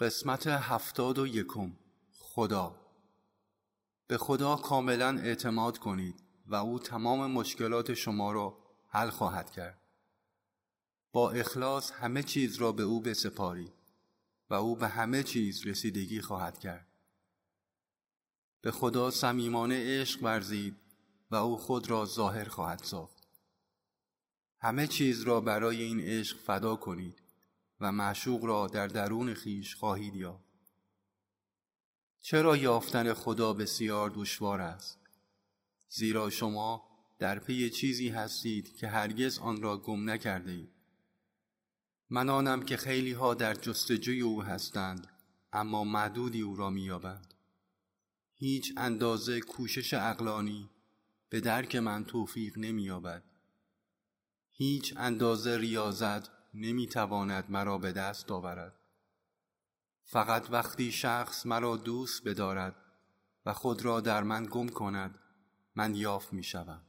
قسمت هفتاد و یکم. خدا. به خدا کاملا اعتماد کنید و او تمام مشکلات شما را حل خواهد کرد. با اخلاص همه چیز را به او بسپارید و او به همه چیز رسیدگی خواهد کرد. به خدا صمیمانه عشق ورزید و او خود را ظاهر خواهد ساخت. همه چیز را برای این عشق فدا کنید و معشوق را در درون خیش خواهید یافت. چرا یافتن خدا بسیار دشوار است؟ زیرا شما در پی چیزی هستید که هرگز آن را گم نکرده اید من آنم که خیلی ها در جستجوی او هستند اما معدودی او را مییابند. هیچ اندازه کوشش اقلانی به درک من توفیق نمییابد. هیچ اندازه ریاضت نمی‌تواند مرا به دست آورد فقط وقتی شخص مرا دوست بدارد و خود را در من گم کند من یافت می شوم.